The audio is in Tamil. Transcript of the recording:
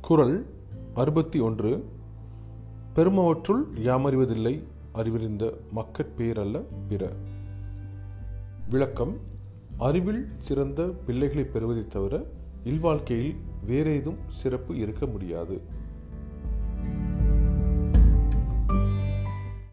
குரல் அறுபத்தி ஒன்று. பெருமவற்றுள் யாமறிவதில்லை அறிவிருந்த மக்கட்பேரல்ல பிற. விளக்கம் அறிவில் சிறந்த பிள்ளைகளை பெறுவதைத் தவிர இல்வாழ்க்கையில் வேறேதும் சிறப்பு இருக்க முடியாது.